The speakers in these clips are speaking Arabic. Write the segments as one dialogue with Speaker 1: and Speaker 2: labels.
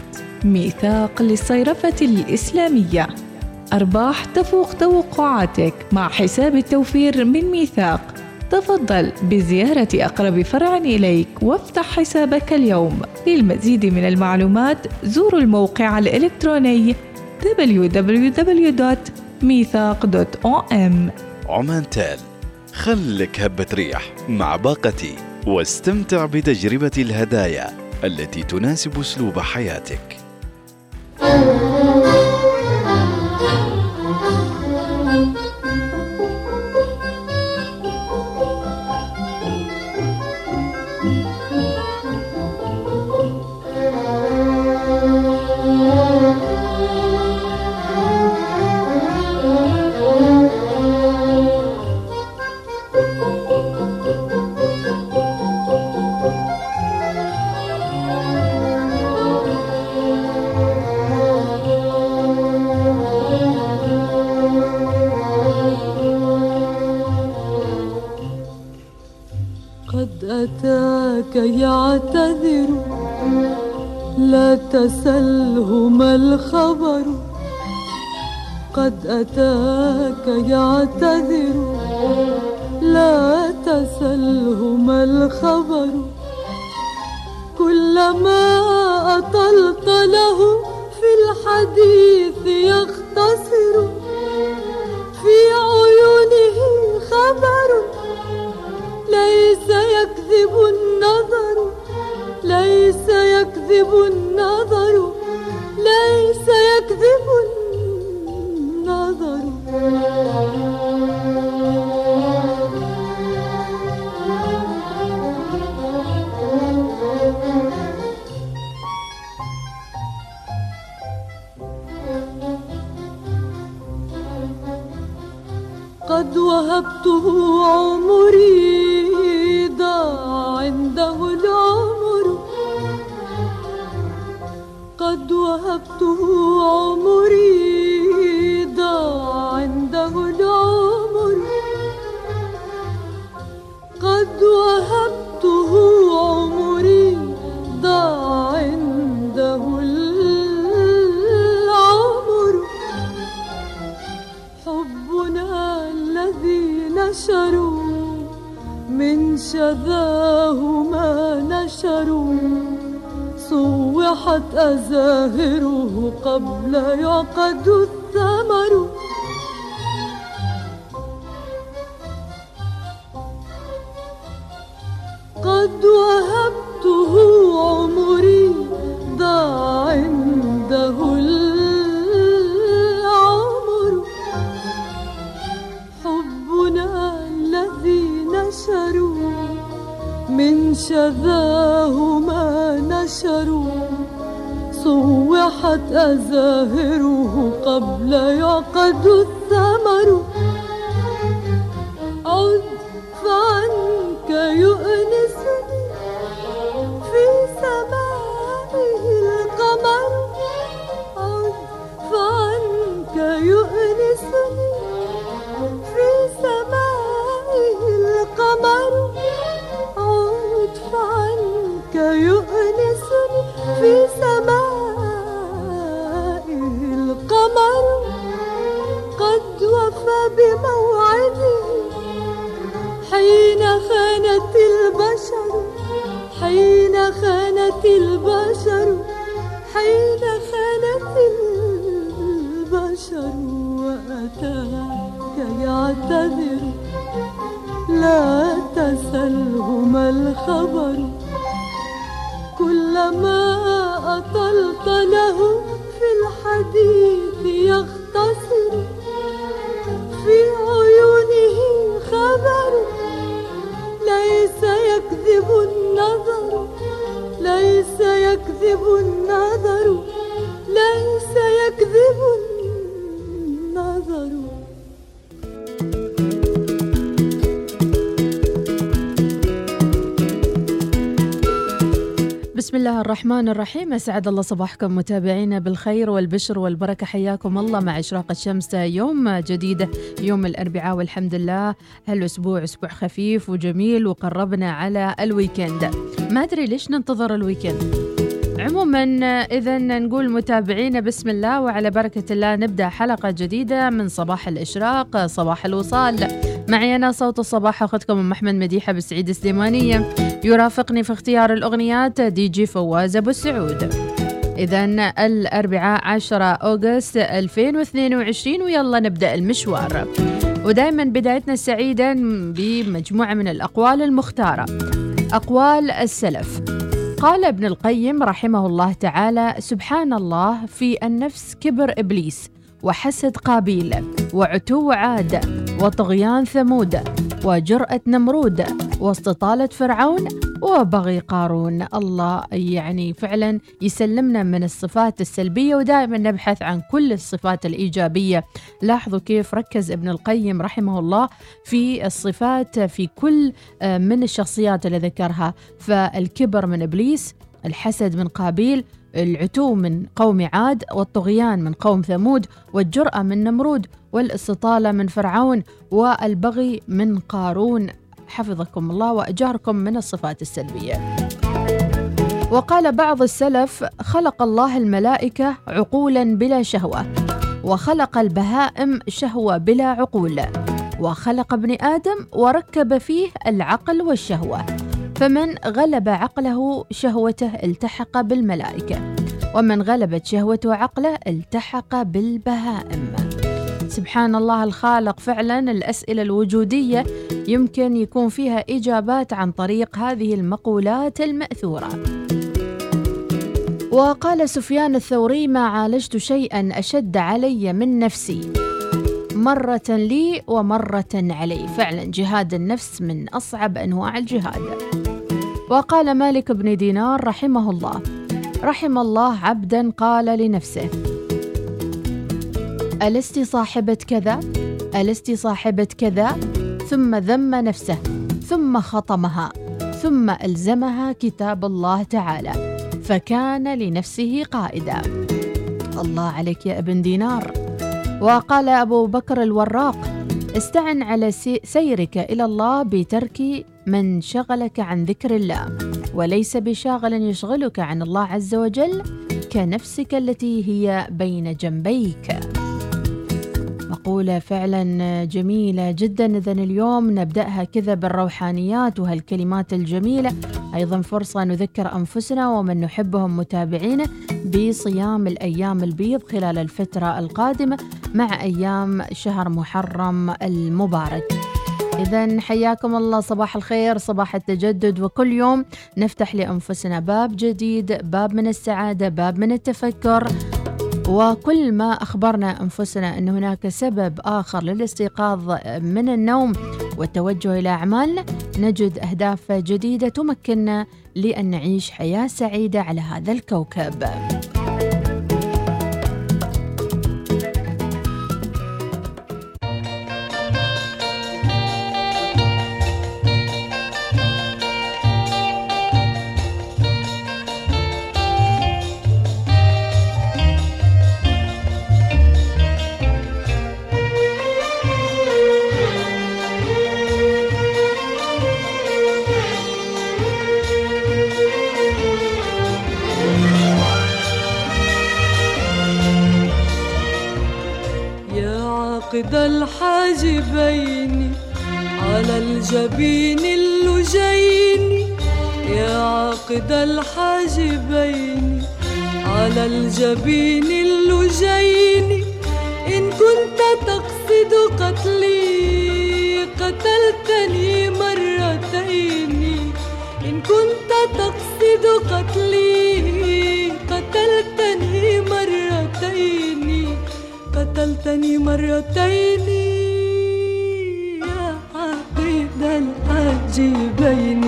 Speaker 1: الحياة
Speaker 2: ميثاق للصيرفة الإسلامية. أرباح تفوق توقعاتك مع حساب التوفير من ميثاق. تفضل بزيارة أقرب فرع إليك وافتح حسابك اليوم. للمزيد من المعلومات زوروا الموقع الإلكتروني www.ميثاق.om
Speaker 1: عمان تال خلك هبة ريح مع باقتي واستمتع بتجربة الهدايا. التي تناسب أسلوب حياتك.
Speaker 3: ما
Speaker 4: الرحيم أسعد الله صباحكم متابعينا بالخير والبشر والبركة حياكم الله مع إشراق الشمس يوم جديد يوم الأربعاء والحمد لله. هالأسبوع أسبوع خفيف وجميل وقربنا على ال weekend. ما أدري ليش ننتظر ال weekend. عموما إذا نقول متابعينا بسم الله وعلى بركة الله نبدأ حلقة جديدة من صباح الإشراق صباح الوصال. معي أنا صوت الصباح أخذكم أم أحمد مديحة بالسعيد سليمانية يرافقني في اختيار الأغنيات دي جي فواز أبو السعود. إذا الأربعاء 10 August 2022 ويلا نبدأ المشوار. ودائما بدايتنا السعيدة بمجموعة من الأقوال المختارة. أقوال السلف. قال ابن القيم رحمه الله تعالى سبحان الله في النفس كبر إبليس وحسد قابيل وعتو عاد وطغيان ثمود وجرأة نمرود واستطالة فرعون وبغي قارون. الله يعني فعلا يسلمنا من الصفات السلبية ودائما نبحث عن كل الصفات الإيجابية. لاحظوا كيف ركز ابن القيم رحمه الله في الصفات في كل آه، من الشخصيات اللي ذكرها. فالكبر من إبليس الحسد من قابيل العتو من قوم عاد والطغيان من قوم ثمود والجرأة من نمرود. والاستطالة من فرعون والبغي من قارون. حفظكم الله وأجاركم من الصفات السلبية. وقال بعض السلف خلق الله الملائكة عقولا بلا شهوة وخلق البهائم شهوة بلا عقول وخلق ابن آدم وركب فيه العقل والشهوة فمن غلب عقله شهوته التحق بالملائكة ومن غلبت شهوته عقله التحق بالبهائم. سبحان الله الخالق فعلا الأسئلة الوجودية يمكن يكون فيها إجابات عن طريق هذه المقولات المأثورة. وقال سفيان الثوري ما عالجت شيئا أشد علي من نفسي. مرة لي ومرة علي. فعلا جهاد النفس من أصعب أنواع الجهاد. وقال مالك بن دينار رحمه الله رحم الله عبدا قال لنفسه ألست صاحبة كذا؟ ألست صاحبة كذا؟ ثم ذم نفسه ثم خطمها ثم ألزمها كتاب الله تعالى فكان لنفسه قائدا الله عليك يا ابن دينار وقال أبو بكر الوراق استعن على سيرك إلى الله بترك من شغلك عن ذكر الله وليس بشاغل يشغلك عن الله عز وجل كنفسك التي هي بين جنبيك مقولة فعلا جميلة جدا. إذا اليوم نبدأها كذا بالروحانيات وهالكلمات الجميلة. أيضا فرصة نذكر أنفسنا ومن نحبهم متابعينا بصيام الأيام البيض خلال الفترة القادمة مع أيام شهر محرم المبارك. إذا حياكم الله صباح الخير صباح التجدد. وكل يوم نفتح لأنفسنا باب جديد باب من السعادة باب من التفكر. وكل ما أخبرنا أنفسنا أن هناك سبب آخر للاستيقاظ من النوم والتوجه إلى أعمالنا نجد أهداف جديدة تمكننا لأن نعيش حياة سعيدة على هذا الكوكب.
Speaker 1: فاقد الحاجبين على الجبين اللجين. يا عاقد الحاجبين على الجبين اللجين. إن كنت تقصد قتلي قتلتني مرتين. إن كنت تقصد قتلي قتلتني مرتين. قتلتني مرتين يا عقيد الحاجبين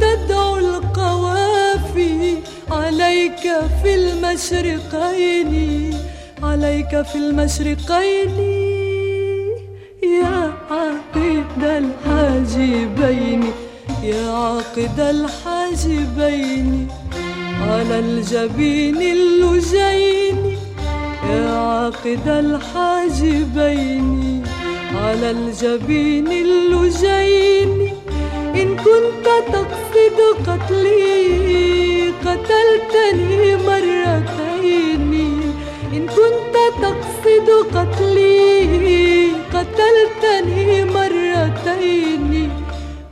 Speaker 1: تدعو القوافي. عليك في المشرقين. عليك في المشرقين. يا عاقد الحاجبين. يا عاقد الحاجبين. على الجبين اللجين. يا عاقد الحاجبين. على الجبين اللجين. إن كنت تقصد قتلي قتلتني مرتين. إن كنت تقصد قتلي قتلتني مرتين.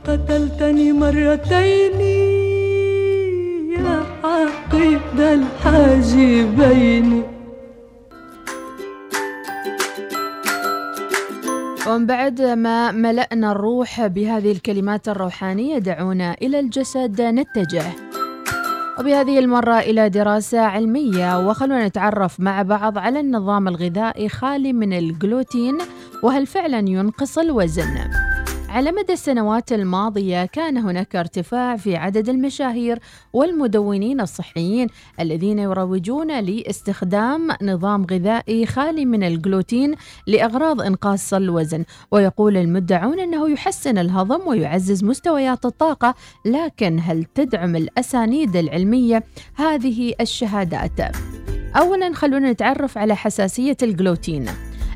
Speaker 1: قتلتني مرتين يا عقيد الحاجبين.
Speaker 4: ومن بعد ما ملأنا الروح بهذه الكلمات الروحانية دعونا إلى الجسد نتجه. وبهذه المرة إلى دراسة علمية وخلونا نتعرف مع بعض على النظام الغذائي خالي من الجلوتين وهل فعلا ينقص الوزن. على مدى السنوات الماضية كان هناك ارتفاع في عدد المشاهير والمدونين الصحيين الذين يروجون لاستخدام نظام غذائي خالي من الجلوتين لأغراض إنقاص الوزن. ويقول المدعون أنه يحسن الهضم ويعزز مستويات الطاقة لكن هل تدعم الأسانيد العلمية؟ هذه الشهادات؟ أولا خلونا نتعرف على حساسية الجلوتين.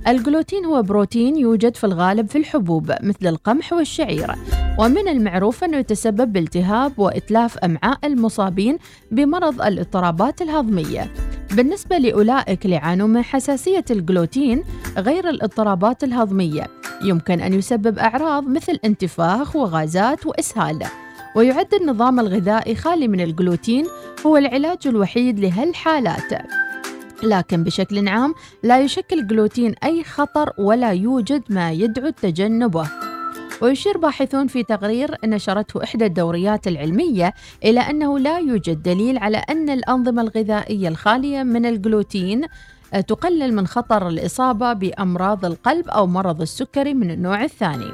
Speaker 4: الجلوتين هو بروتين يوجد في الغالب في الحبوب مثل القمح والشعير. ومن المعروف أنه يتسبب بالتهاب وإتلاف أمعاء المصابين بمرض الاضطرابات الهضمية. بالنسبة لأولئك اللي يعانون من حساسية الجلوتين غير الاضطرابات الهضمية يمكن أن يسبب أعراض مثل انتفاخ وغازات وإسهال. ويعد النظام الغذائي خالي من الجلوتين هو العلاج الوحيد لهالحالات. لكن بشكل عام لا يشكل الجلوتين أي خطر ولا يوجد ما يدعو تجنبه. ويشير باحثون في تقرير نشرته إحدى الدوريات العلمية إلى أنه لا يوجد دليل على أن الأنظمة الغذائية الخالية من الجلوتين تقلل من خطر الإصابة بأمراض القلب أو مرض السكري من النوع الثاني.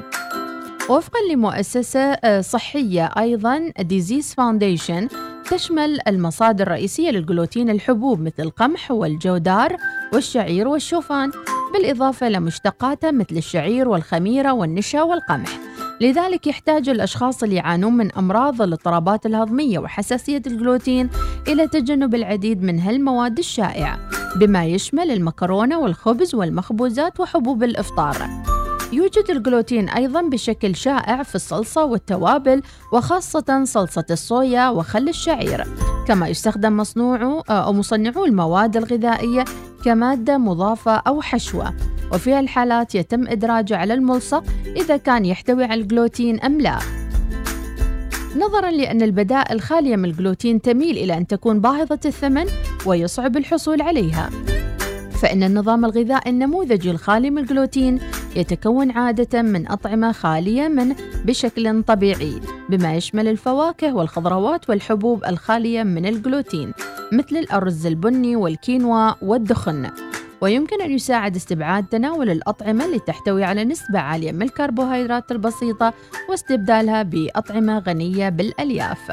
Speaker 4: وفقا لمؤسسة صحية أيضا Disease Foundation تشمل المصادر الرئيسية للجلوتين الحبوب مثل القمح والجودار والشعير والشوفان بالإضافة لمشتقاته مثل الشعير والخميرة والنشا والقمح. لذلك يحتاج الأشخاص اللي يعانون من أمراض الاضطرابات الهضمية وحساسية الجلوتين إلى تجنب العديد من هالمواد الشائعة بما يشمل المكرونة والخبز والمخبوزات وحبوب الإفطار. يوجد الجلوتين أيضا بشكل شائع في الصلصة والتوابل وخاصة صلصة الصويا وخل الشعير. كما يستخدم مصنوع أو مصنعو المواد الغذائية كمادة مضافة أو حشوة. وفي الحالات يتم إدراجه على الملصق إذا كان يحتوي على الجلوتين أم لا. نظرا لأن البدائل خالية من الجلوتين تميل إلى أن تكون باهظة الثمن ويصعب الحصول عليها. فإن النظام الغذائي النموذجي الخالي من الجلوتين يتكون عادة من أطعمة خالية منه بشكل طبيعي بما يشمل الفواكه والخضروات والحبوب الخالية من الجلوتين مثل الأرز البني والكينوا والدخن. ويمكن أن يساعد استبعاد تناول الأطعمة اللي تحتوي على نسبة عالية من الكربوهيدرات البسيطة واستبدالها بأطعمة غنية بالألياف.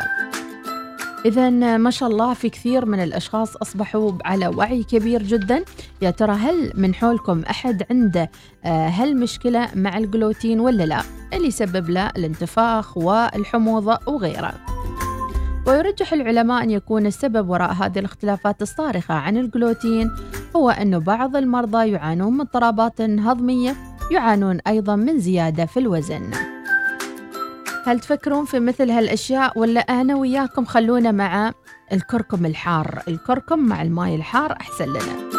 Speaker 4: إذا ما شاء الله في كثير من الأشخاص أصبحوا على وعي كبير جدا. يا ترى هل من حولكم أحد عنده آه، هالمشكلة مع الجلوتين ولا لا؟ اللي يسبب له الانتفاخ والحموضة وغيره. ويرجح العلماء أن يكون السبب وراء هذه الاختلافات الصارخة عن الجلوتين هو أن بعض المرضى يعانون من اضطرابات هضمية يعانون أيضا من زيادة في الوزن. هل تفكرون في مثل هالأشياء ولا أنا وياكم خلونا مع الكركم الحار؟ الكركم مع الماء الحار أحسن لنا.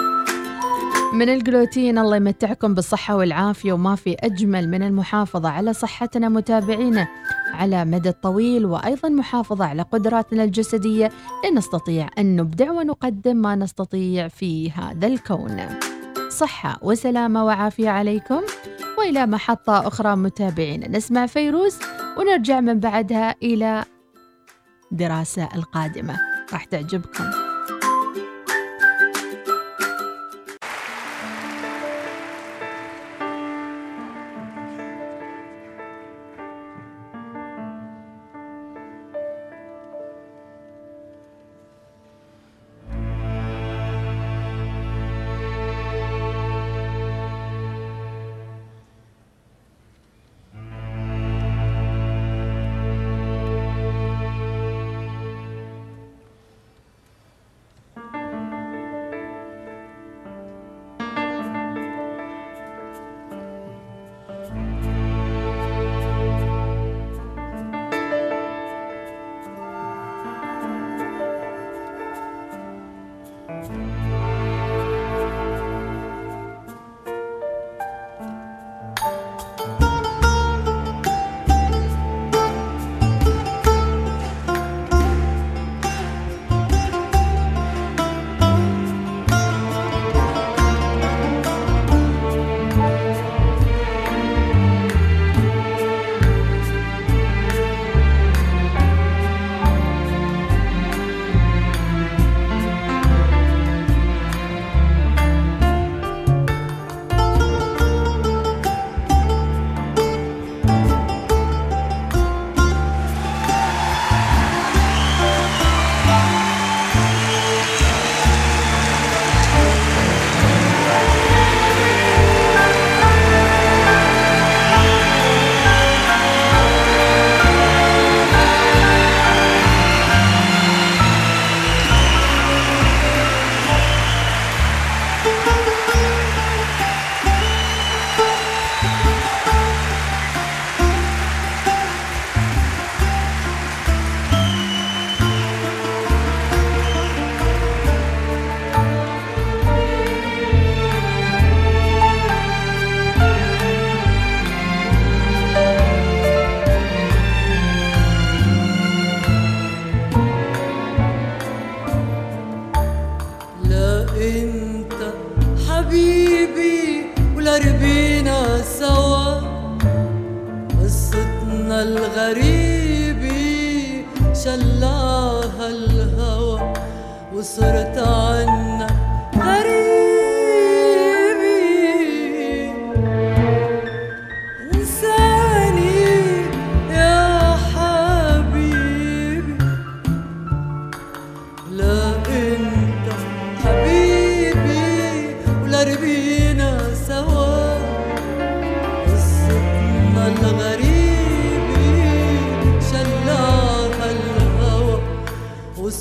Speaker 4: من الجلوتين الله يمتعكم بالصحة والعافية وما في أجمل من المحافظة على صحتنا متابعينا على مدى الطويل وأيضا محافظة على قدراتنا الجسدية. لنستطيع أن نبدع ونقدم ما نستطيع في هذا الكون. صحة وسلامة وعافية عليكم. وإلى محطة أخرى متابعينا نسمع فيروز ونرجع من بعدها إلى دراسة القادمة. راح تعجبكم.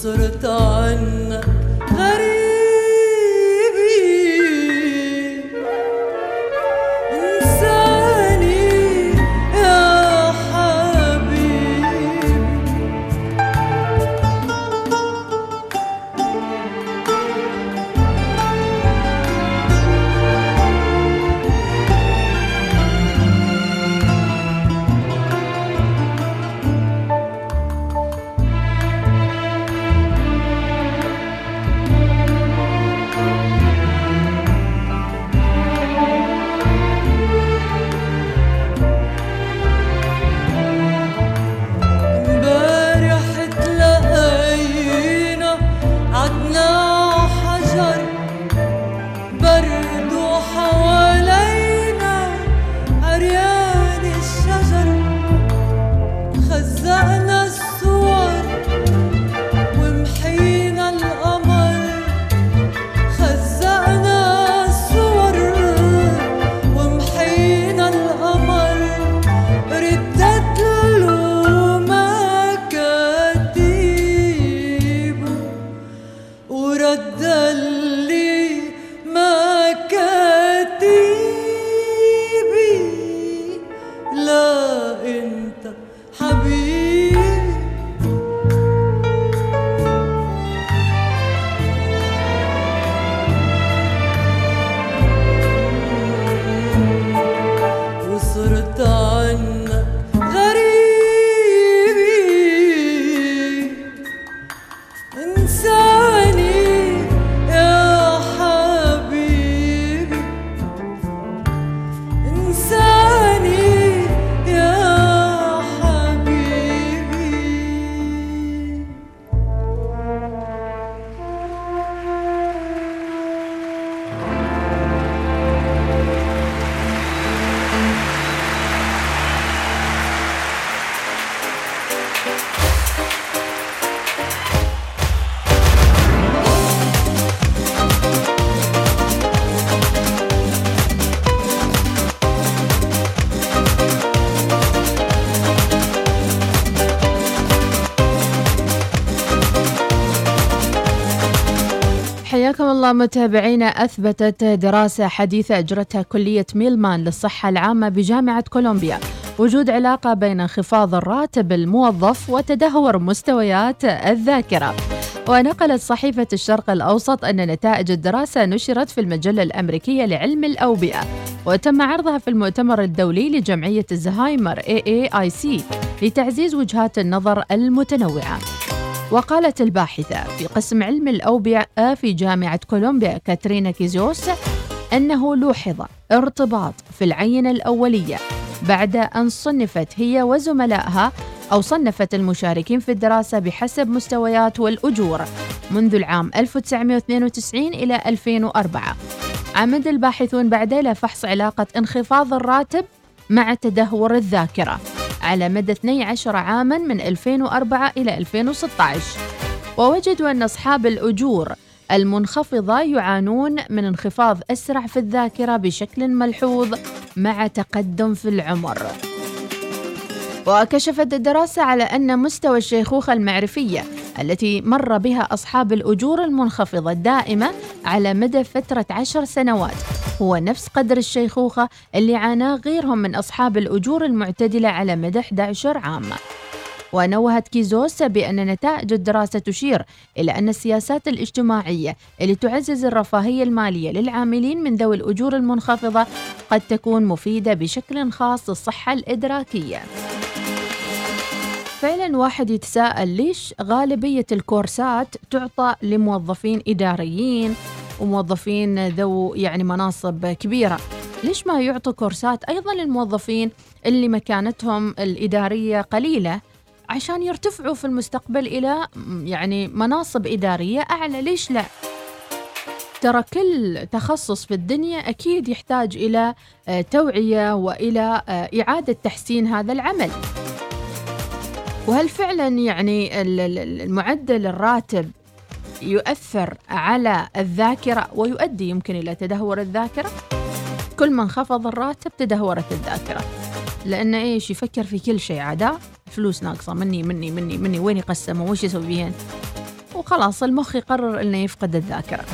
Speaker 4: صرت عني متابعينا أثبتت دراسة حديثة أجرتها كلية ميلمان للصحة العامة بجامعة كولومبيا. وجود علاقة بين انخفاض الراتب الموظف وتدهور مستويات الذاكرة. ونقلت صحيفة الشرق الأوسط أن نتائج الدراسة نشرت في المجلة الأمريكية لعلم الأوبئة. وتم عرضها في المؤتمر الدولي لجمعية الزهايمر AAIC لتعزيز وجهات النظر المتنوعة. وقالت الباحثة في قسم علم الأوبئة في جامعة كولومبيا كاترينا كيزوس أنه لوحظ ارتباط في العينة الأولية بعد أن صنفت هي وزملائها أو صنفت المشاركين في الدراسة بحسب مستويات والأجور منذ العام 1992 إلى 2004 عمد الباحثون بعد إلى فحص علاقة انخفاض الراتب مع تدهور الذاكرة. على مدى 12 عاما من 2004 إلى 2016 ووجدوا أن أصحاب الأجور المنخفضة يعانون من انخفاض أسرع في الذاكرة بشكل ملحوظ مع تقدم في العمر. وكشفت الدراسة على أن مستوى الشيخوخة المعرفية التي مر بها أصحاب الأجور المنخفضة الدائمة على مدى فترة عشر سنوات هو نفس قدر الشيخوخة اللي عاناه غيرهم من أصحاب الأجور المعتدلة على مدى 11 عام ونوهت كيزوس بأن نتائج الدراسة تشير إلى أن السياسات الاجتماعية اللي تعزز الرفاهية المالية للعاملين من ذوي الأجور المنخفضة قد تكون مفيدة بشكل خاص للصحة الإدراكية. فعلا واحد يتساءل ليش غالبية الكورسات تعطى لموظفين إداريين وموظفين ذو يعني مناصب كبيرة. ليش ما يعطوا كورسات أيضا للموظفين اللي مكانتهم الإدارية قليلة عشان يرتفعوا في المستقبل إلى يعني مناصب إدارية أعلى؟ ليش لا؟ ترى كل تخصص في الدنيا أكيد يحتاج إلى آه، توعية وإلى آه، إعادة تحسين هذا العمل. وهل فعلا يعني المعدل الراتب يؤثر على الذاكرة ويؤدي يمكن إلى تدهور الذاكرة. كل ما انخفض الراتب تدهورت الذاكرة. لأن إيش؟ يفكر في كل شيء عدا فلوس ناقصة. مني مني مني مني. وين يقسم وش يسوي بيهن وخلاص المخ يقرر أنه يفقد الذاكرة.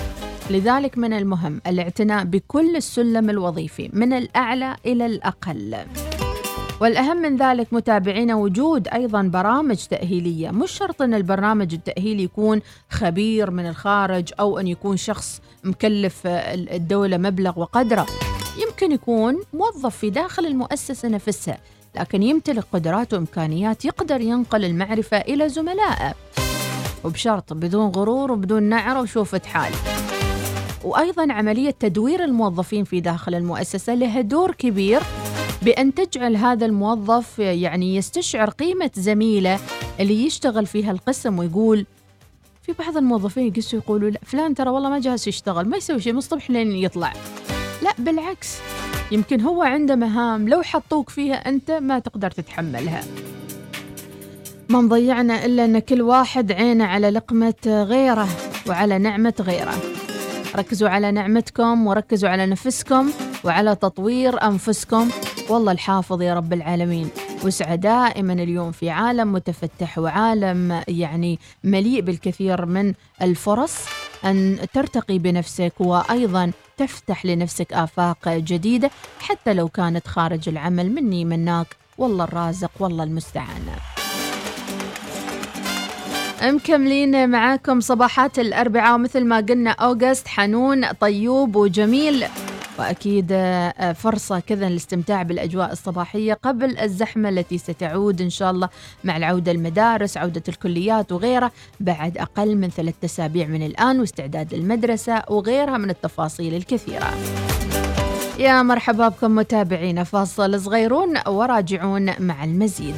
Speaker 4: لذلك من المهم الاعتناء بكل السلم الوظيفي من الأعلى إلى الأقل. والأهم من ذلك متابعينا وجود أيضا برامج تأهيلية. مش شرط أن البرنامج التأهيلي يكون خبير من الخارج أو أن يكون شخص مكلف الدولة مبلغ وقدره. يمكن يكون موظف في داخل المؤسسة نفسها لكن يمتلك قدرات وإمكانيات يقدر ينقل المعرفة إلى زملائه. وبشرط بدون غرور وبدون نعرة وشوفة حال. وأيضا عملية تدوير الموظفين في داخل المؤسسة لها دور كبير بأن تجعل هذا الموظف يعني يستشعر قيمة زميله اللي يشتغل في هالقسم ويقول في بعض الموظفين يقسوا يقولوا لا فلان ترى والله ما جالس يشتغل ما يسوي شيء من الصبح لين يطلع. لا بالعكس. يمكن هو عنده مهام لو حطوك فيها أنت ما تقدر تتحملها. ما مضيعنا إلا أن كل واحد عينه على لقمة غيره وعلى نعمة غيره. ركزوا على نعمتكم وركزوا على نفسكم وعلى تطوير أنفسكم. والله الحافظ يا رب العالمين. وسعى دائما اليوم في عالم متفتح وعالم يعني مليء بالكثير من الفرص أن ترتقي بنفسك وأيضا تفتح لنفسك آفاق جديدة حتى لو كانت خارج العمل. مني مناك والله الرازق والله المستعان. مكملين معاكم صباحات الأربعاء. ومثل ما قلنا أوغست حنون طيوب وجميل. وأكيد آه، فرصة كذا للاستمتاع بالأجواء الصباحية قبل الزحمة التي ستعود إن شاء الله مع العودة المدارس عودة الكليات وغيرها بعد أقل من ثلاثة أسابيع من الآن واستعداد المدرسة وغيرها من التفاصيل الكثيرة. يا مرحبا بكم متابعينا فاصل صغيرون وراجعون مع المزيد.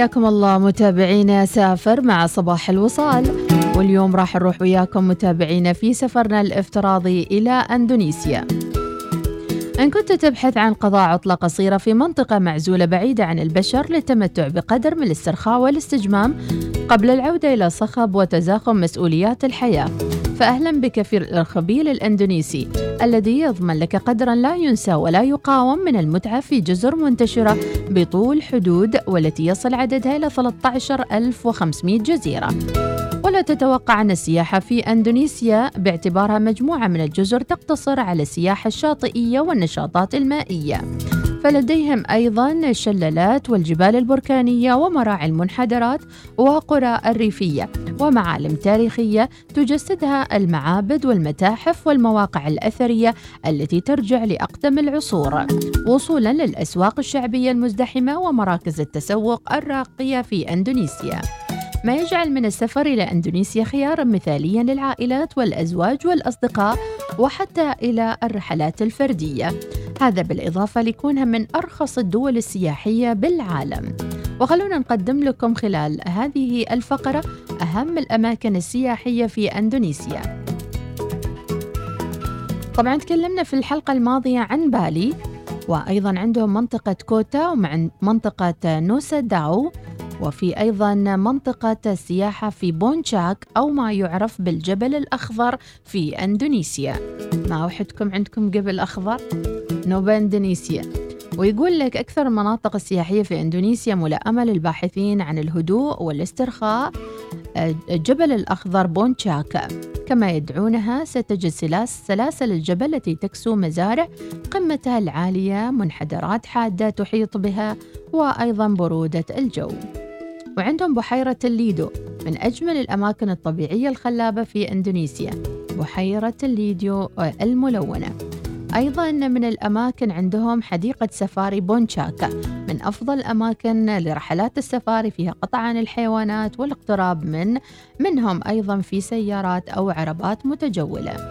Speaker 4: حياكم الله متابعينا. سافر مع صباح الوصال واليوم راح نروح وياكم متابعينا في سفرنا الافتراضي إلى أندونيسيا. إن كنت تبحث عن قضاء عطلة قصيرة في منطقة معزولة بعيدة عن البشر للتمتع بقدر من الاسترخاء والاستجمام قبل العودة إلى صخب وتزاخم مسؤوليات الحياة. فأهلا بك في الأرخبيل الأندونيسي الذي يضمن لك قدرا لا ينسى ولا يقاوم من المتعة في جزر منتشرة بطول حدود والتي يصل عددها إلى 13500 جزيرة. ولا تتوقع أن السياحة في أندونيسيا باعتبارها مجموعة من الجزر تقتصر على السياحة الشاطئية والنشاطات المائية. فلديهم أيضا الشلالات والجبال البركانية ومراعي المنحدرات وقرى الريفية ومعالم تاريخية تجسدها المعابد والمتاحف والمواقع الأثرية التي ترجع لأقدم العصور. وصولا للأسواق الشعبية المزدحمة ومراكز التسوق الراقية في أندونيسيا. ما يجعل من السفر إلى أندونيسيا خيارا مثاليا للعائلات والأزواج والأصدقاء وحتى إلى الرحلات الفردية. هذا بالإضافة لكونها من أرخص الدول السياحية بالعالم. وخلونا نقدم لكم خلال هذه الفقرة أهم الأماكن السياحية في أندونيسيا. طبعا تكلمنا في الحلقة الماضية عن بالي. وأيضا عندهم منطقة كوتا ومنطقة نوسا داو وفي أيضا منطقة السياحة في بونشاك أو ما يعرف بالجبل الأخضر في أندونيسيا. ما وحدكم عندكم جبل أخضر؟ نوبا إندونيسيا. ويقول لك أكثر المناطق السياحية في إندونيسيا ملائمة للباحثين عن الهدوء والاسترخاء. الجبل الأخضر بونشاكا كما يدعونها ستجد سلاس سلاسل الجبل التي تكسو مزارع قمتها العالية منحدرات حادة تحيط بها وأيضا برودة الجو. وعندهم بحيرة الليدو من أجمل الأماكن الطبيعية الخلابة في إندونيسيا. بحيرة الليديو الملونة. أيضا من الأماكن عندهم حديقة سفاري بونشاكا من أفضل الأماكن لرحلات السفاري فيها قطع عن الحيوانات والاقتراب من منهم أيضا في سيارات أو عربات متجولة.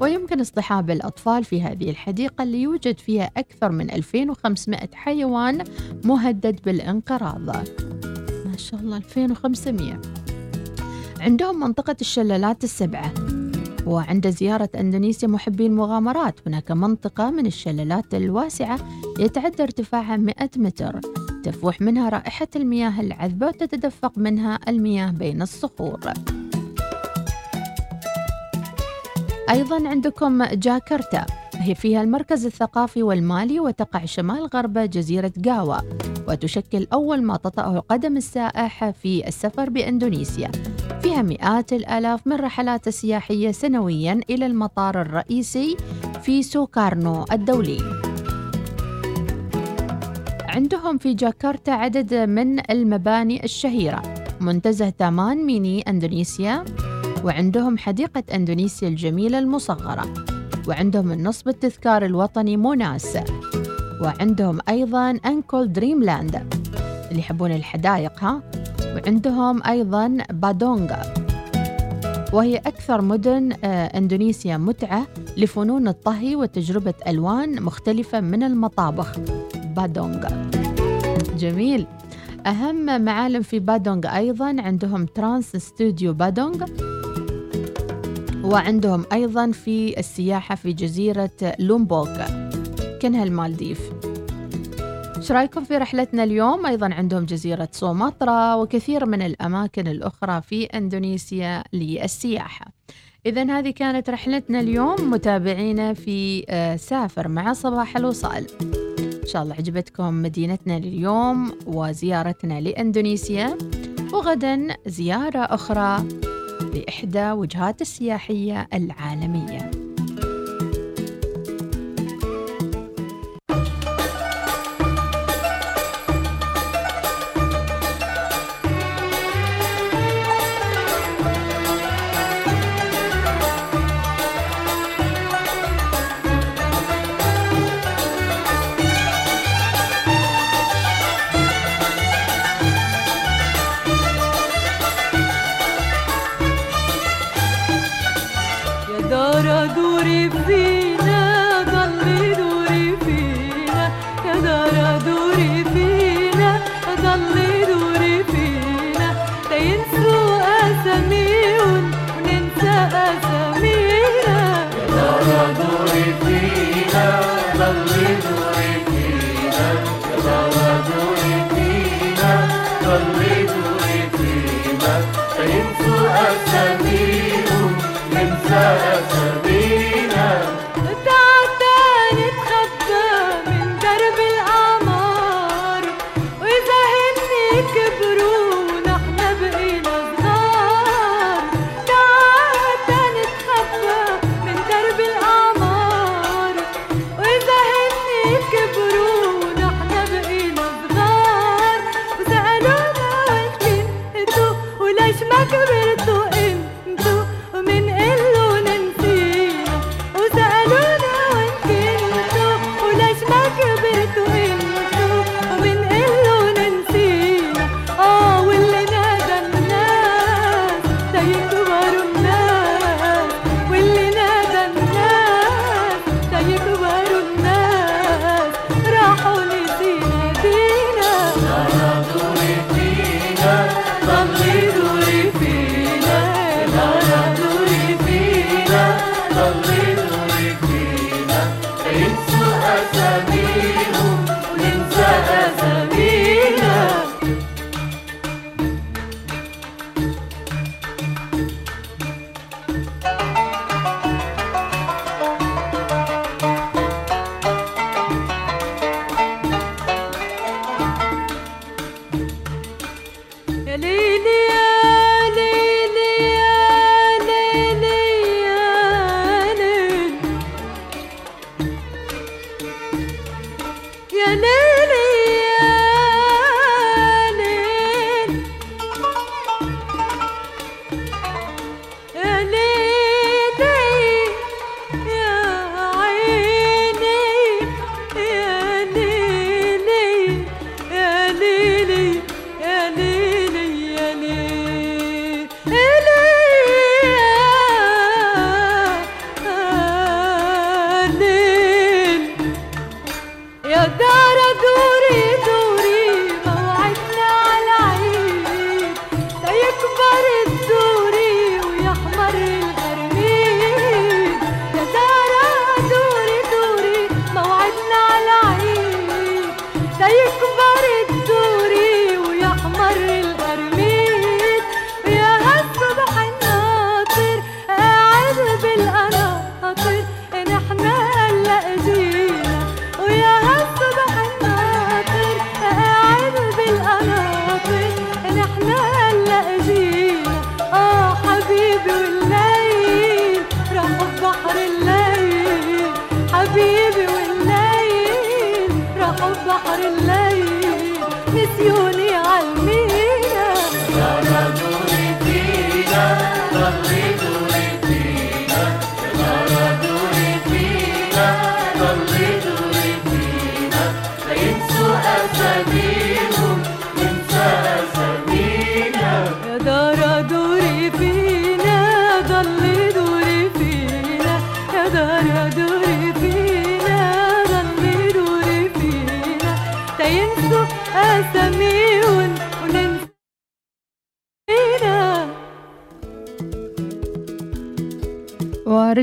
Speaker 4: ويمكن اصطحاب الأطفال في هذه الحديقة اللي يوجد فيها أكثر من 2500 حيوان مهدد بالانقراض. ما شاء الله 2500 عندهم منطقة الشلالات السبعة. وعند زيارة أندونيسيا محبي المغامرات هناك منطقة من الشلالات الواسعة يتعدى ارتفاعها 100 متر. تفوح منها رائحة المياه العذبة وتتدفق منها المياه بين الصخور. أيضا عندكم جاكرتا. هي فيها المركز الثقافي والمالي وتقع شمال غرب جزيرة جاوا وتشكل أول ما تطأه قدم السائح في السفر بإندونيسيا. فيها مئات الآلاف من الرحلات السياحية سنويا إلى المطار الرئيسي في سوكارنو الدولي. عندهم في جاكرتا عدد من المباني الشهيرة. منتزه تامان ميني أندونيسيا وعندهم حديقة أندونيسيا الجميلة المصغرة. وعندهم النصب التذكار الوطني موناس وعندهم أيضا أنكول Dreamland اللي يحبون الحدائق ها؟ وعندهم أيضا بادونغا وهي أكثر مدن آه، إندونيسيا متعة لفنون الطهي وتجربة ألوان مختلفة من المطابخ. بادونغا جميل. أهم معالم في بادونغ أيضا عندهم Trans Studio بادونغ وعندهم أيضا في السياحة في جزيرة لومبوك كنها المالديف. إيش رأيكم في رحلتنا اليوم؟ أيضا عندهم جزيرة سومطرة وكثير من الأماكن الأخرى في إندونيسيا للسياحة. اذا هذه كانت رحلتنا اليوم. متابعينا في آه، سافر مع صباح الوصال. إن شاء الله عجبتكم مدينتنا لليوم وزيارتنا لإندونيسيا. وغدا زيارة أخرى. لإحدى وجهات
Speaker 1: السياحية العالمية.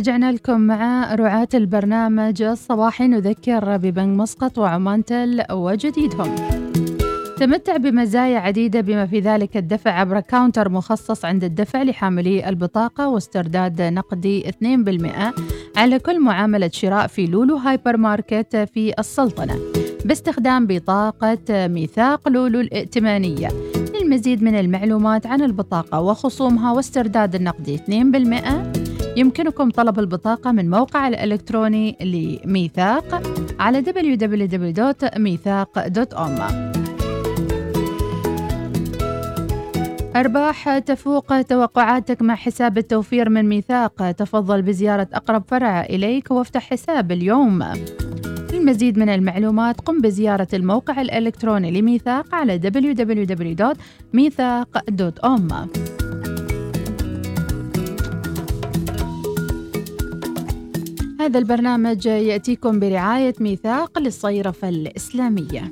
Speaker 4: ورجعنا لكم مع رعاة البرنامج الصباحي نذكر ببنك مسقط و Omantel وجديدهم. تمتع بمزايا عديدة بما في ذلك الدفع عبر counter مخصص عند الدفع لحاملي البطاقة واسترداد نقدي 2% على كل معاملة شراء في لولو هايبر ماركت في السلطنة باستخدام بطاقة ميثاق لولو الائتمانية. للمزيد من المعلومات عن البطاقة وخصومها واسترداد النقدي 2% يمكنكم طلب البطاقة من موقع الإلكتروني لميثاق على www.ميثاق.com أرباح تفوق توقعاتك مع حساب التوفير من ميثاق. تفضل بزيارة أقرب فرع إليك وافتح حساب اليوم. للمزيد من المعلومات قم بزيارة الموقع الإلكتروني لميثاق على www.ميثاق.com هذا البرنامج يأتيكم برعاية ميثاق للصيرفة الإسلامية.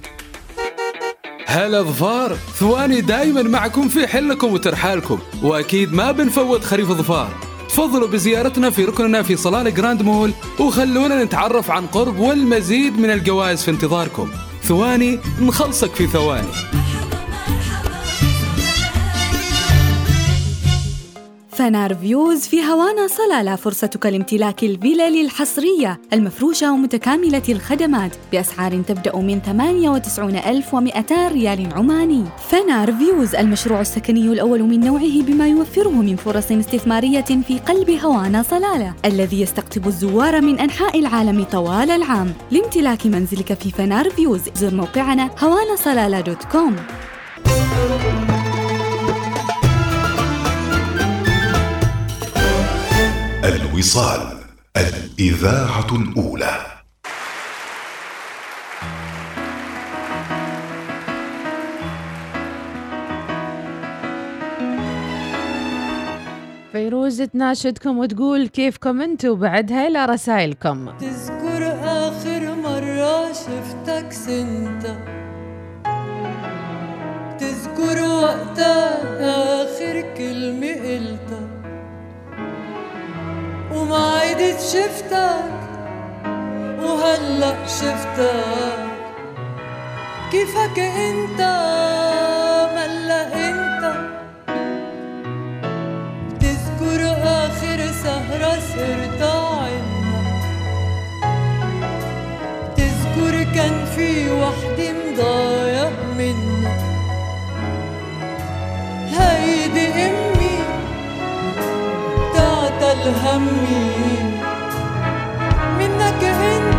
Speaker 5: هلا ظفار ثواني دايما معكم في حلكم وترحالكم وأكيد ما بنفوت خريف ظفار. تفضلوا بزيارتنا في ركننا في صلالة جراند مول وخلونا نتعرف عن قرب والمزيد من الجوائز في انتظاركم. ثواني نخلصك في ثواني.
Speaker 6: فنار Views في هوانا صلالة فرصتك لامتلاك الفلل الحصرية المفروشة ومتكاملة الخدمات بأسعار تبدأ من 98200 ريال عماني. فنار Views المشروع السكني الأول من نوعه بما يوفره من فرص استثمارية في قلب هوانا صلالة الذي يستقطب الزوار من أنحاء العالم طوال العام. لامتلاك منزلك في فنار Views زر موقعنا هوانا صلالة dot com.
Speaker 7: الوصال الإذاعة الأولى.
Speaker 4: فيروز تناشدكم وتقول كيفكم أنتم بعدها إلى رسائلكم.
Speaker 1: تذكر آخر مرة شفتك سنتا تذكر وقتها آخر كلمة قلتها وما عدت شفتك وهلأ شفتك. كيفك انت؟ ملا انت؟ تذكر آخر سهرة سهرت عنا. تذكر كان في وحدة مضايق منا. هيدي تعتل همي منك انت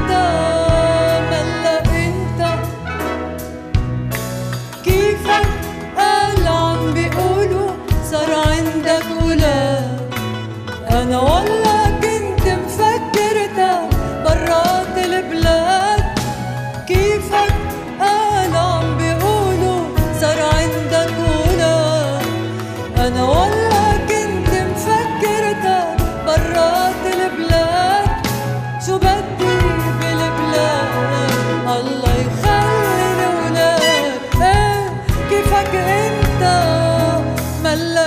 Speaker 1: انت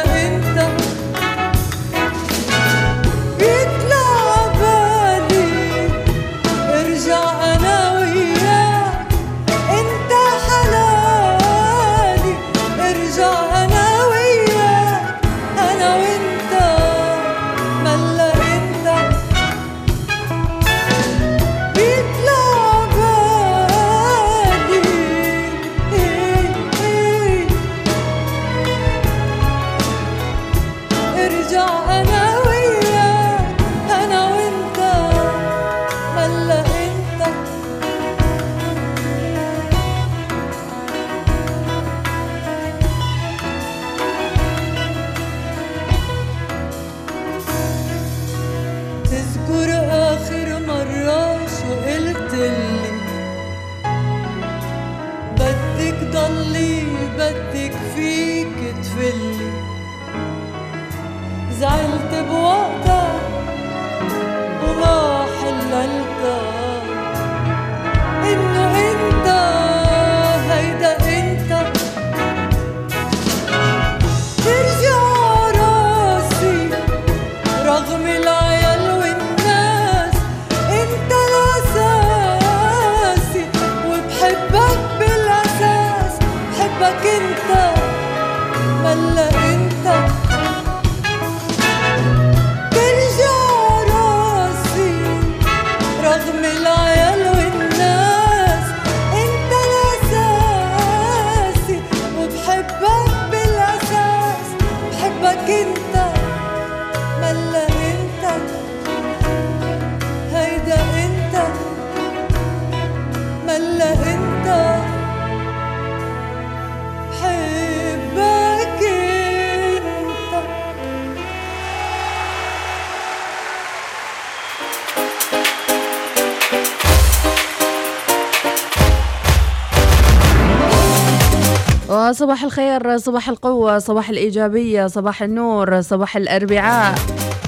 Speaker 4: وصباح الخير صباح القوة صباح الإيجابية صباح النور صباح الأربعاء.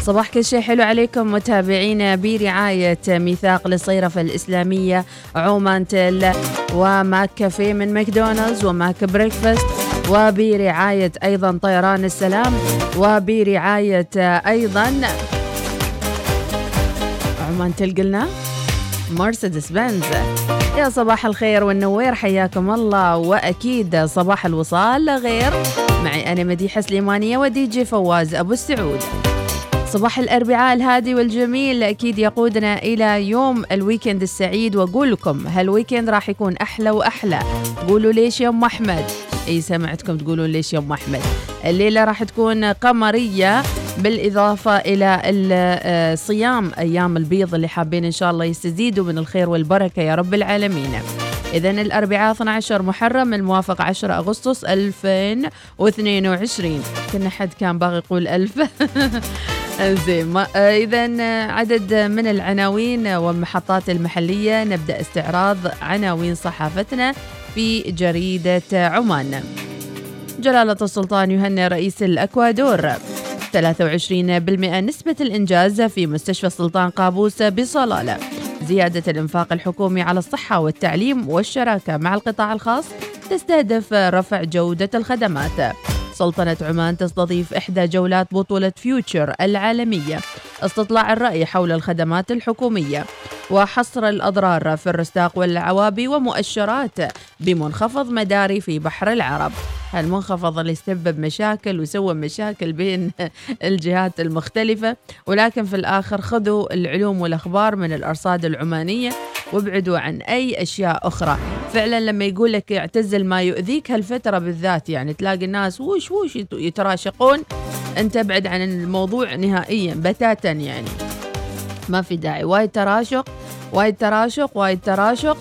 Speaker 4: صباح كل شيء حلو عليكم متابعينا برعاية ميثاق للصيرفة الإسلامية Omantel و McCafé من ماكدونالدز و McBreakfast وبرعاية أيضا طيران السلام وبرعاية أيضا Omantel قلنا مرسيدس بنز. يا صباح الخير والنوير حياكم الله. وأكيد صباح الوصال غير. معي أنا مديحة سليمانية ودي جي فواز أبو السعود. صباح الأربعاء الهادي والجميل. أكيد يقودنا إلى يوم ال weekend السعيد. وأقول لكم هال weekend راح يكون أحلى وأحلى. قولوا ليش يا ام أحمد؟ إي سمعتكم تقولون ليش يا ام أحمد. الليلة راح تكون قمرية. بالإضافة إلى آه، صيام أيام البيض اللي حابين إن شاء الله يستزيدوا من الخير والبركة يا رب العالمين. إذا الأربعاء 12 محرم الموافق 10 أغسطس 2022 كنا حد كان باغي يقول ألف. زين إذا عدد من العناوين والمحطات المحلية نبدأ استعراض عناوين صحافتنا في جريدة عمان. جلالة السلطان يهنئ رئيس الأكوادور. 23% نسبة الإنجاز في مستشفى السلطان قابوس بصلالة. زيادة الإنفاق الحكومي على الصحة والتعليم والشراكة مع القطاع الخاص تستهدف رفع جودة الخدمات. سلطنة عمان تستضيف إحدى جولات بطولة فيوتشر العالمية. استطلاع الرأي حول الخدمات الحكومية وحصر الأضرار في الرستاق والعوابي ومؤشرات بمنخفض مداري في بحر العرب. هالمنخفض اللي سبب مشاكل وسوى مشاكل بين الجهات المختلفة. ولكن في الآخر خذوا العلوم والأخبار من الأرصاد العمانية وابعدوا عن أي أشياء أخرى. فعلا لما يقول لك اعتزل ما يؤذيك هالفترة بالذات يعني تلاقي الناس وش وش يت- يتراشقون. انت ابعد عن الموضوع نهائيا. بتاتا يعني. ما في داعي. وايد تراشق وايد تراشق وايد تراشق.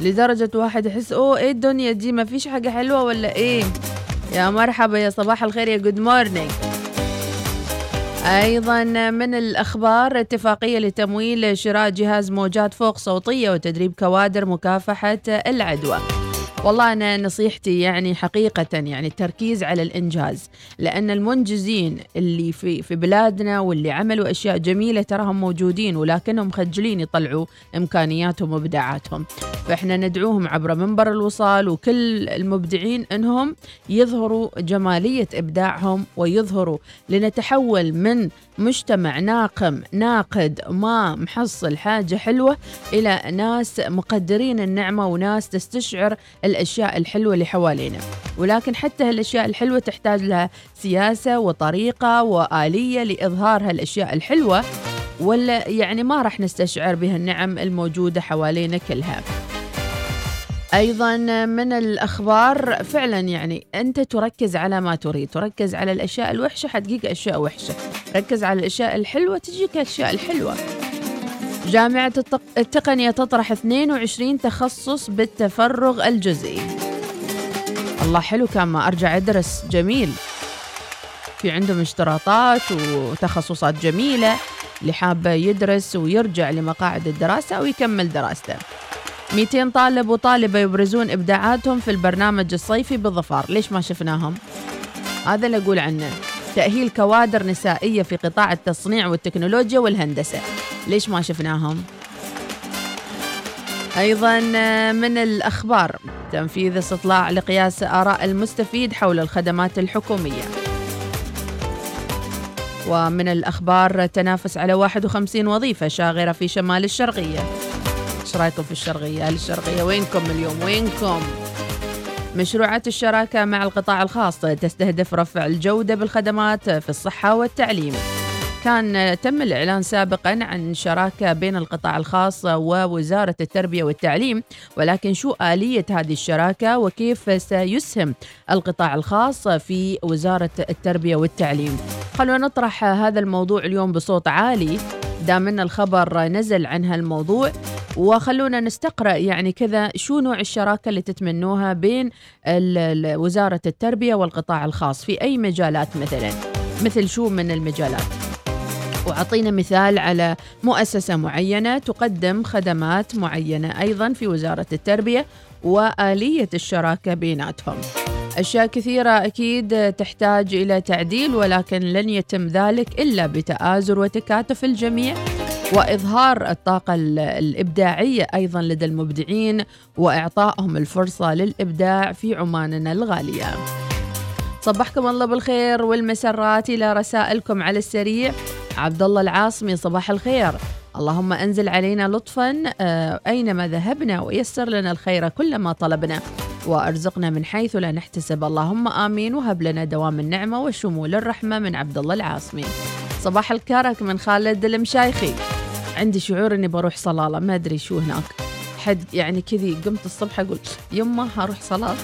Speaker 4: لدرجة واحد يحس أوه إيه الدنيا دي؟ ما فيش حاجة حلوة ولا إيه؟ يا مرحبا يا صباح الخير يا good morning أيضا من الأخبار اتفاقية لتمويل شراء جهاز موجات فوق صوتية وتدريب كوادر مكافحة العدوى. والله أنا نصيحتي يعني حقيقة يعني التركيز على الإنجاز لأن المنجزين اللي في في بلادنا واللي عملوا أشياء جميلة تراهم موجودين ولكنهم خجلين يطلعوا إمكانياتهم وإبداعاتهم. فإحنا ندعوهم عبر منبر الوصال وكل المبدعين أنهم يظهروا جمالية إبداعهم ويظهروا لنتحول من مجتمع ناقم ناقد ما محصل حاجة حلوة إلى ناس مقدرين النعمة وناس تستشعر الأشياء الحلوة اللي حوالينا. ولكن حتى هالأشياء الحلوة تحتاج لها سياسة وطريقة وآلية لإظهار هالأشياء الحلوة ولا يعني ما راح نستشعر بها النعم الموجودة حوالينا كلها. أيضا من الأخبار فعلا يعني أنت تركز على ما تريد تركز على الأشياء الوحشة حتجيك أشياء وحشة. ركز على الأشياء الحلوة تجيك الاشياء الحلوة. جامعة التق... التقنية تطرح 22 تخصص بالتفرغ الجزئي. الله حلو كان ما أرجع أدرس. جميل. في عندهم اشتراطات وتخصصات جميلة. اللي حاب يدرس ويرجع لمقاعد الدراسة أو يكمل دراسته. 200 طالب وطالبة يبرزون إبداعاتهم في البرنامج الصيفي بالظفار. ليش ما شفناهم؟ هذا اللي أقول عنه. تأهيل كوادر نسائية في قطاع التصنيع والتكنولوجيا والهندسة ليش ما شفناهم؟ أيضا من الأخبار تنفيذ استطلاع لقياس آراء المستفيد حول الخدمات الحكومية ومن الأخبار تنافس على 51 وظيفة شاغرة في شمال الشرقية إيش رأيكم في الشرقية؟ الشرقية وينكم اليوم؟ وينكم؟ مشروعات الشراكة مع القطاع الخاص تستهدف رفع الجودة بالخدمات في الصحة والتعليم. كان تم الإعلان سابقا عن شراكة بين القطاع الخاص ووزارة التربية والتعليم ولكن شو آلية هذه الشراكة وكيف سيسهم القطاع الخاص في وزارة التربية والتعليم؟ خلونا نطرح هذا الموضوع اليوم بصوت عالي. دام ان الخبر نزل عن هالموضوع وخلونا نستقرأ يعني كذا شو نوع الشراكة اللي تتمنوها بين وزارة التربية والقطاع الخاص في أي مجالات مثلا؟ مثل شو من المجالات؟ وأعطينا مثال على مؤسسة معينة تقدم خدمات معينة أيضا في وزارة التربية وآلية الشراكة بيناتهم. أشياء كثيرة أكيد تحتاج إلى تعديل ولكن لن يتم ذلك إلا بتآزر وتكاتف الجميع. وإظهار الطاقة ال- الإبداعية أيضا لدى المبدعين وإعطائهم الفرصة للإبداع في عماننا الغالية. صبحكم الله بالخير والمسرات إلى رسائلكم على السريع. عبد الله العاصمي صباح الخير. اللهم أنزل علينا لطفا آه، أينما ذهبنا ويسر لنا الخير كلما طلبنا وأرزقنا من حيث لا نحتسب. اللهم آمين. وهب لنا دوام النعمة وشمول الرحمة من عبد الله العاصمي. صباح الكرك من خالد المشايخي. عندي شعور إني بروح صلالة ما أدري شو هناك. حد يعني كذي قمت الصبح أقول يمه هروح صلالة؟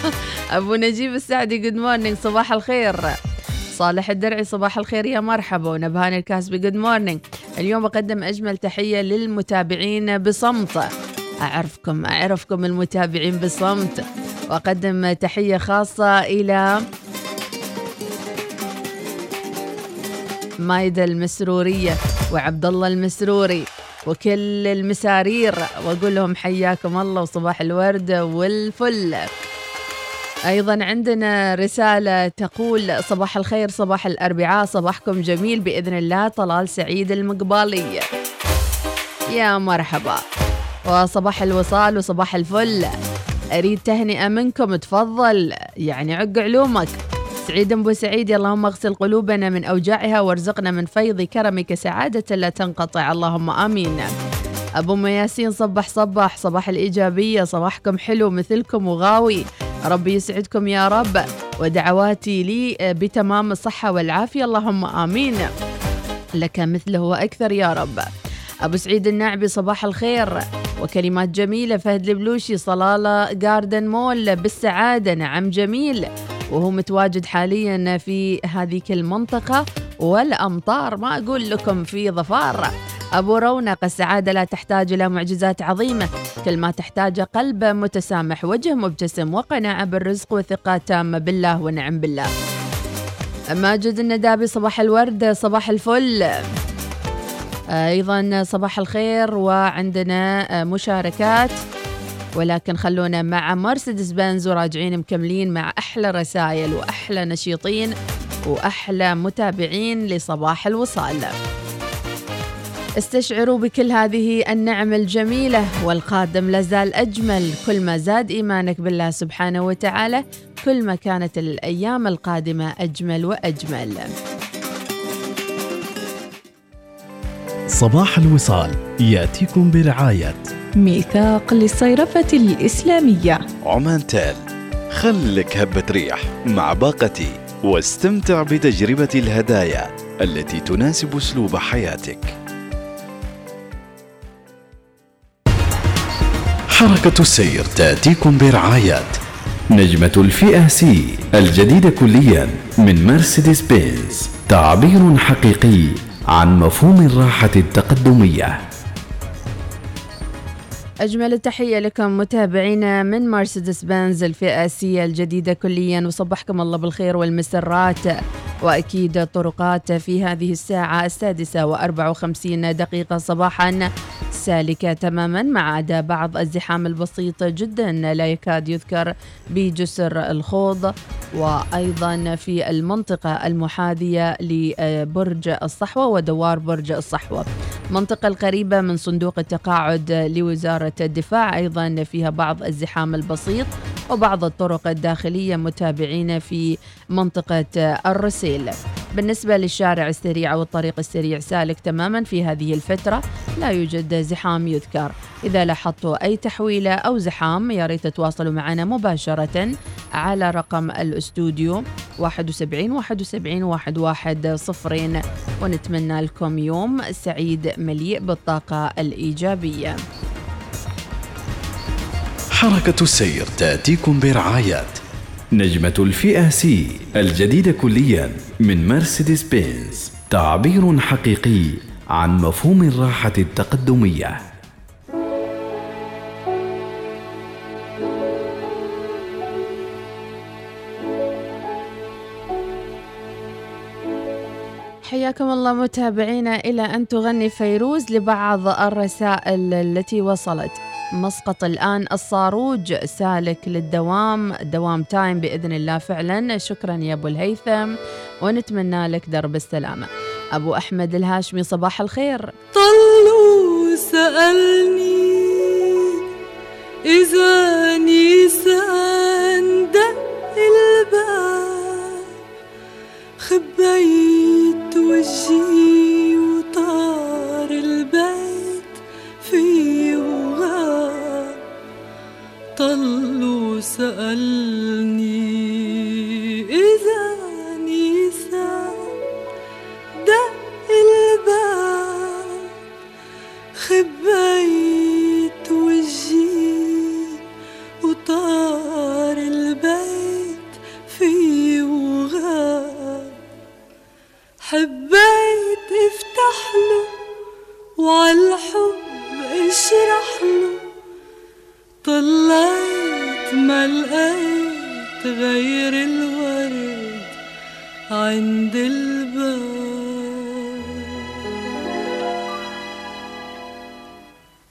Speaker 4: أبو نجيب السعدي good morning صباح الخير. صالح الدرعي صباح الخير يا مرحبا ونبهان الكاسبي good morning اليوم بقدم أجمل تحية للمتابعين بصمت. اعرفكم أعرفكم المتابعين بصمت. وأقدم تحية خاصة إلى مايدة المسرورية وعبد الله المسروري وكل المسارير وأقول لهم حياكم الله وصباح الورد والفل. أيضا عندنا رسالة تقول صباح الخير صباح الأربعاء صباحكم جميل بإذن الله طلال سعيد المقبالي يا مرحبا. وصباح الوصال وصباح الفل. أريد تهنئة منكم تفضل. يعني عق علومك. سعيد أبو سعيد اللهم اغسل قلوبنا من أوجاعها وارزقنا من فيض كرمك سعادة لا تنقطع. اللهم آمين. أبو ام ياسين صبح صبح صباح الإيجابية صباحكم حلو مثلكم وغاوي. ربي يسعدكم يا رب. ودعواتي لي بتمام الصحة والعافية. اللهم آمين. لك مثله وأكثر يا رب. أبو سعيد الناعبي صباح الخير. وكلمات جميلة فهد البلوشي صلالة جاردن مول بالسعادة. نعم جميل. وهو متواجد حاليا في هذيك المنطقة. والأمطار. ما أقول لكم في ظفار. أبو رونق السعادة لا تحتاج إلى معجزات عظيمة. كل ما تحتاج قلب متسامح وجه مبتسم وقناعة بالرزق وثقة تامة بالله ونعم بالله. ماجد الندابي صباح الورد صباح الفل. أيضا صباح الخير وعندنا مشاركات. ولكن خلونا مع مرسيدس بنز وراجعين مكملين مع أحلى رسائل وأحلى نشيطين. وأحلى متابعين لصباح الوصال. استشعروا بكل هذه النعم الجميلة والقادم لازال أجمل. كل ما زاد إيمانك بالله سبحانه وتعالى كل ما كانت الأيام القادمة أجمل وأجمل.
Speaker 8: صباح الوصال يأتيكم برعاية
Speaker 2: ميثاق للصيرفة الإسلامية.
Speaker 8: عمان تال خلك هبة ريح مع باقتي واستمتع بتجربة الهدايا التي تناسب أسلوب حياتك. حركة السير تأتيكم برعاية نجمة الفئة سي الجديدة كليا من مرسيدس بنز. تعبير حقيقي عن مفهوم الراحة التقدمية.
Speaker 4: أجمل التحية لكم متابعينا من مرسيدس بنز الفئة الجديدة كليا وصبحكم الله بالخير والمسرات. وأكيد الطرقات في هذه الساعة السادسة وأربع وخمسين دقيقة صباحا سالكة تماما ما عدا بعض الزحام البسيط جدا. لا يكاد يذكر بجسر الخوض وأيضا في المنطقة المحاذية لبرج الصحوة ودوار برج الصحوة. المنطقة القريبة من صندوق التقاعد لوزارة الدفاع أيضا فيها بعض الزحام البسيط وبعض الطرق الداخلية متابعين في منطقة الرسيل بالنسبة للشارع السريع أو الطريق السريع سالك تماما في هذه الفترة. لا يوجد زحام يذكر. إذا لاحظتوا أي تحويلة أو زحام يا ريت تتواصلوا معنا مباشرة على رقم الأستوديو 71 71 11 صفرين. ونتمنى لكم يوم سعيد مليء بالطاقة الإيجابية.
Speaker 8: حركة السير تأتيكم برعاية
Speaker 9: نجمة الفئة سي الجديدة كليا من مرسيدس بنز تعبير حقيقي عن مفهوم الراحة التقدمية.
Speaker 4: حياكم الله متابعينا إلى أن تغني فيروز لبعض الرسائل التي وصلت. مسقط الآن الصاروج. سالك للدوام. دوام تايم بإذن الله فعلا. شكرا يا أبو الهيثم. ونتمنى لك درب السلامة. أبو أحمد الهاشمي صباح الخير.
Speaker 1: طلوا سألني إذا نيسان دق الباب. خبيت وجهي وطار البيت طلوا سألني إذا نيسان دق الباب خبيت وجهي وطار البيت في وغاب. حبيت افتح له وعالحب اشرح له. طلعت ما لقيت غير الورد عند الباب.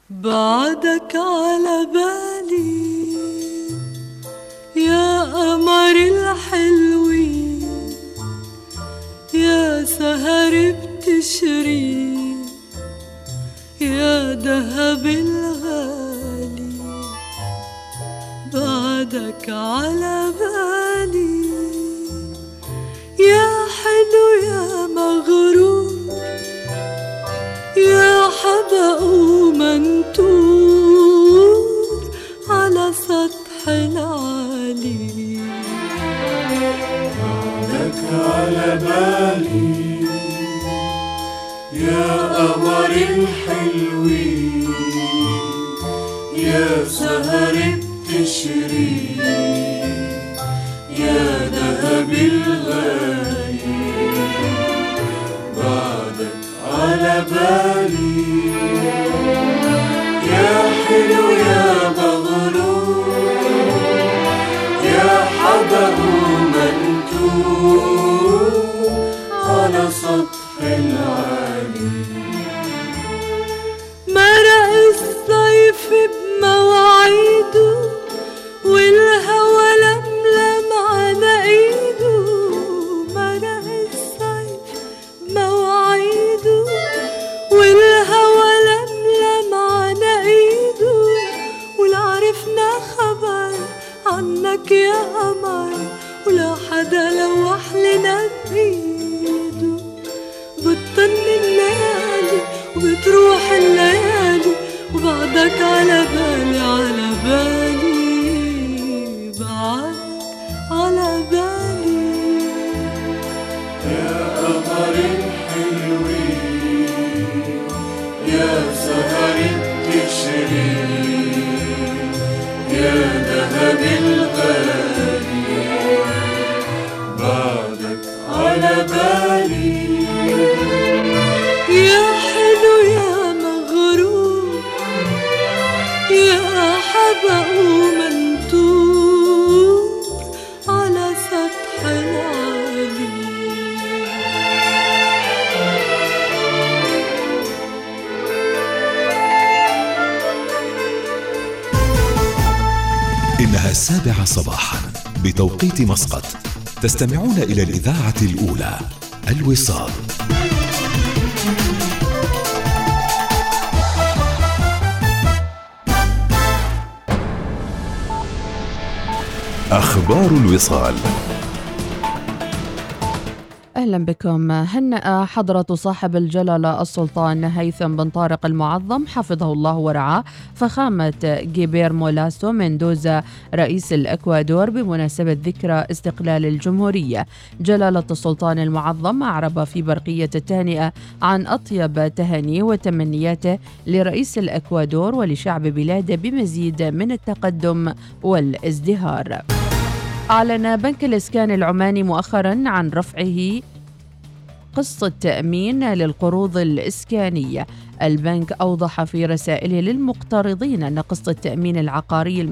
Speaker 1: بعدك على بالي يا قمر الحلوين يا سهر بتشري يا دهب الغالي بعدك على بالي. يا حلو يا مغرور يا حبق ومنتور على سطح العالي.
Speaker 10: بعدك على بالي. يا قمر الحلوين يا سهر بتشري يا دهب الغالي بعدك على بالي. يا حلو يا
Speaker 1: وبعدك على بالي على بالي.
Speaker 7: صباحا بتوقيت مسقط. تستمعون إلى الإذاعة الأولى الوصال. أخبار الوصال.
Speaker 4: أهلا بكم. هنأ حضرة صاحب الجلالة السلطان هيثم بن طارق المعظم حفظه الله ورعاه. فخامة جيبيرمو لاستو مندوزا رئيس الأكوادور بمناسبة ذكرى استقلال الجمهورية. جلالة السلطان المعظم أعرب في برقية التهنئة عن أطيب تهانيه وتمنياته لرئيس الأكوادور ولشعب بلاده بمزيد من التقدم والازدهار. أعلن بنك الإسكان العماني مؤخرا عن رفعه قسط تأمين للقروض الإسكانية. البنك أوضح في رسائله للمقترضين أن قسط التأمين العقاري المدفوع